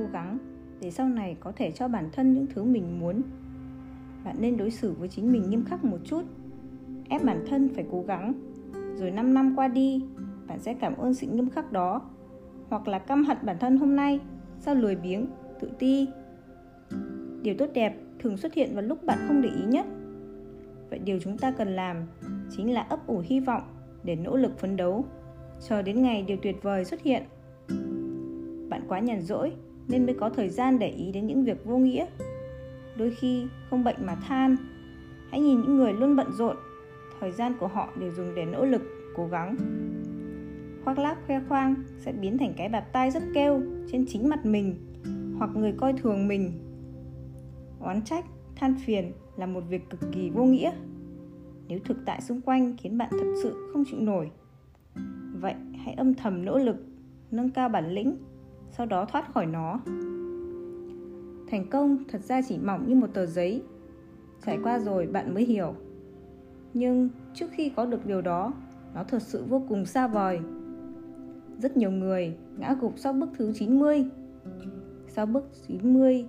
cố gắng để sau này có thể cho bản thân những thứ mình muốn. Bạn nên đối xử với chính mình nghiêm khắc một chút, ép bản thân phải cố gắng. Rồi 5 năm qua đi, bạn sẽ cảm ơn sự nghiêm khắc đó. Hoặc là căm hận bản thân hôm nay, sao lười biếng, tự ti. Điều tốt đẹp thường xuất hiện vào lúc bạn không để ý nhất. Vậy điều chúng ta cần làm chính là ấp ủ hy vọng để nỗ lực phấn đấu. Chờ đến ngày điều tuyệt vời xuất hiện. Bạn quá nhàn rỗi nên mới có thời gian để ý đến những việc vô nghĩa. Đôi khi không bệnh mà than, hãy nhìn những người luôn bận rộn, thời gian của họ đều dùng để nỗ lực, cố gắng. Khoác lác khoe khoang sẽ biến thành cái bạt tai rất kêu trên chính mặt mình hoặc người coi thường mình. Oán trách, than phiền là một việc cực kỳ vô nghĩa. Nếu thực tại xung quanh khiến bạn thật sự không chịu nổi, vậy hãy âm thầm nỗ lực, nâng cao bản lĩnh sau đó thoát khỏi nó. Thành công thật ra chỉ mỏng như một tờ giấy. Trải qua rồi bạn mới hiểu. Nhưng trước khi có được điều đó, nó thật sự vô cùng xa vời. Rất nhiều người ngã gục sau bước thứ 90 sau bước 90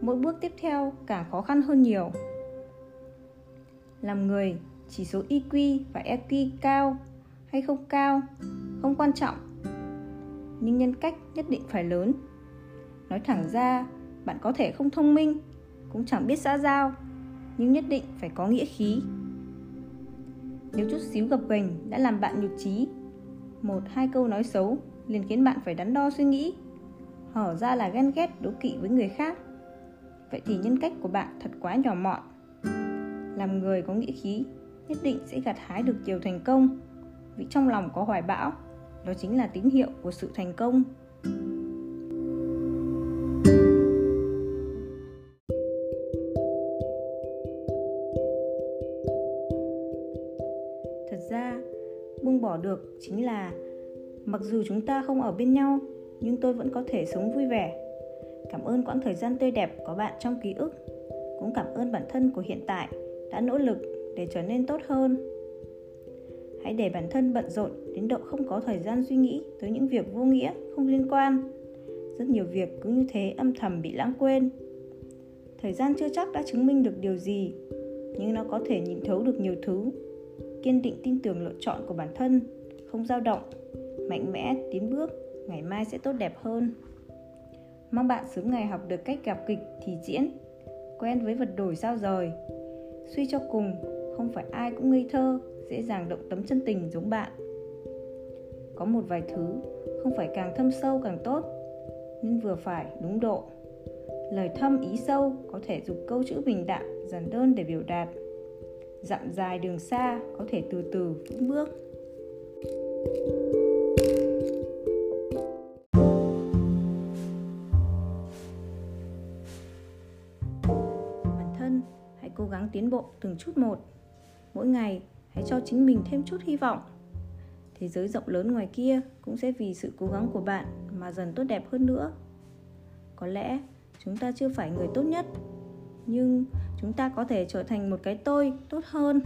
mỗi bước tiếp theo càng khó khăn hơn nhiều. Làm người, chỉ số EQ và EQ cao hay không cao không quan trọng nhưng nhân cách nhất định phải lớn. Nói thẳng ra, bạn có thể không thông minh, cũng chẳng biết xã giao, nhưng nhất định phải có nghĩa khí. Nếu chút xíu gập ghềnh đã làm bạn nhụt chí, một, hai câu nói xấu liền khiến bạn phải đắn đo suy nghĩ, hở ra là ghen ghét, đố kỵ với người khác. Vậy thì nhân cách của bạn thật quá nhỏ mọn. Làm người có nghĩa khí, nhất định sẽ gặt hái được nhiều thành công, vì trong lòng có hoài bão đó chính là tín hiệu của sự thành công. Thật ra, buông bỏ được chính là mặc dù chúng ta không ở bên nhau, nhưng tôi vẫn có thể sống vui vẻ. Cảm ơn quãng thời gian tươi đẹp có bạn trong ký ức. Cũng cảm ơn bản thân của hiện tại đã nỗ lực để trở nên tốt hơn hãy để bản thân bận rộn đến độ không có thời gian suy nghĩ tới những việc vô nghĩa, không liên quan. Rất nhiều việc cứ như thế âm thầm bị lãng quên. Thời gian chưa chắc đã chứng minh được điều gì, nhưng nó có thể nhìn thấu được nhiều thứ. Kiên định tin tưởng lựa chọn của bản thân, không dao động, mạnh mẽ tiến bước, ngày mai sẽ tốt đẹp hơn. Mong bạn sớm ngày học được cách gặp kịch thì diễn, quen với vật đổi sao rời. Suy cho cùng, không phải ai cũng ngây thơ dễ dàng động tấm chân tình giống bạn. Có một vài thứ không phải càng thâm sâu càng tốt, nhưng vừa phải đúng độ. Lời thâm ý sâu có thể dùng câu chữ bình đạm, giản đơn để biểu đạt. Dặm dài đường xa có thể từ từ vững bước. Bản thân, hãy cố gắng tiến bộ từng chút một. Mỗi ngày hãy cho chính mình thêm chút hy vọng. Thế giới rộng lớn ngoài kia cũng sẽ vì sự cố gắng của bạn mà dần tốt đẹp hơn nữa. Có lẽ chúng ta chưa phải người tốt nhất, nhưng chúng ta có thể trở thành một cái tôi tốt hơn.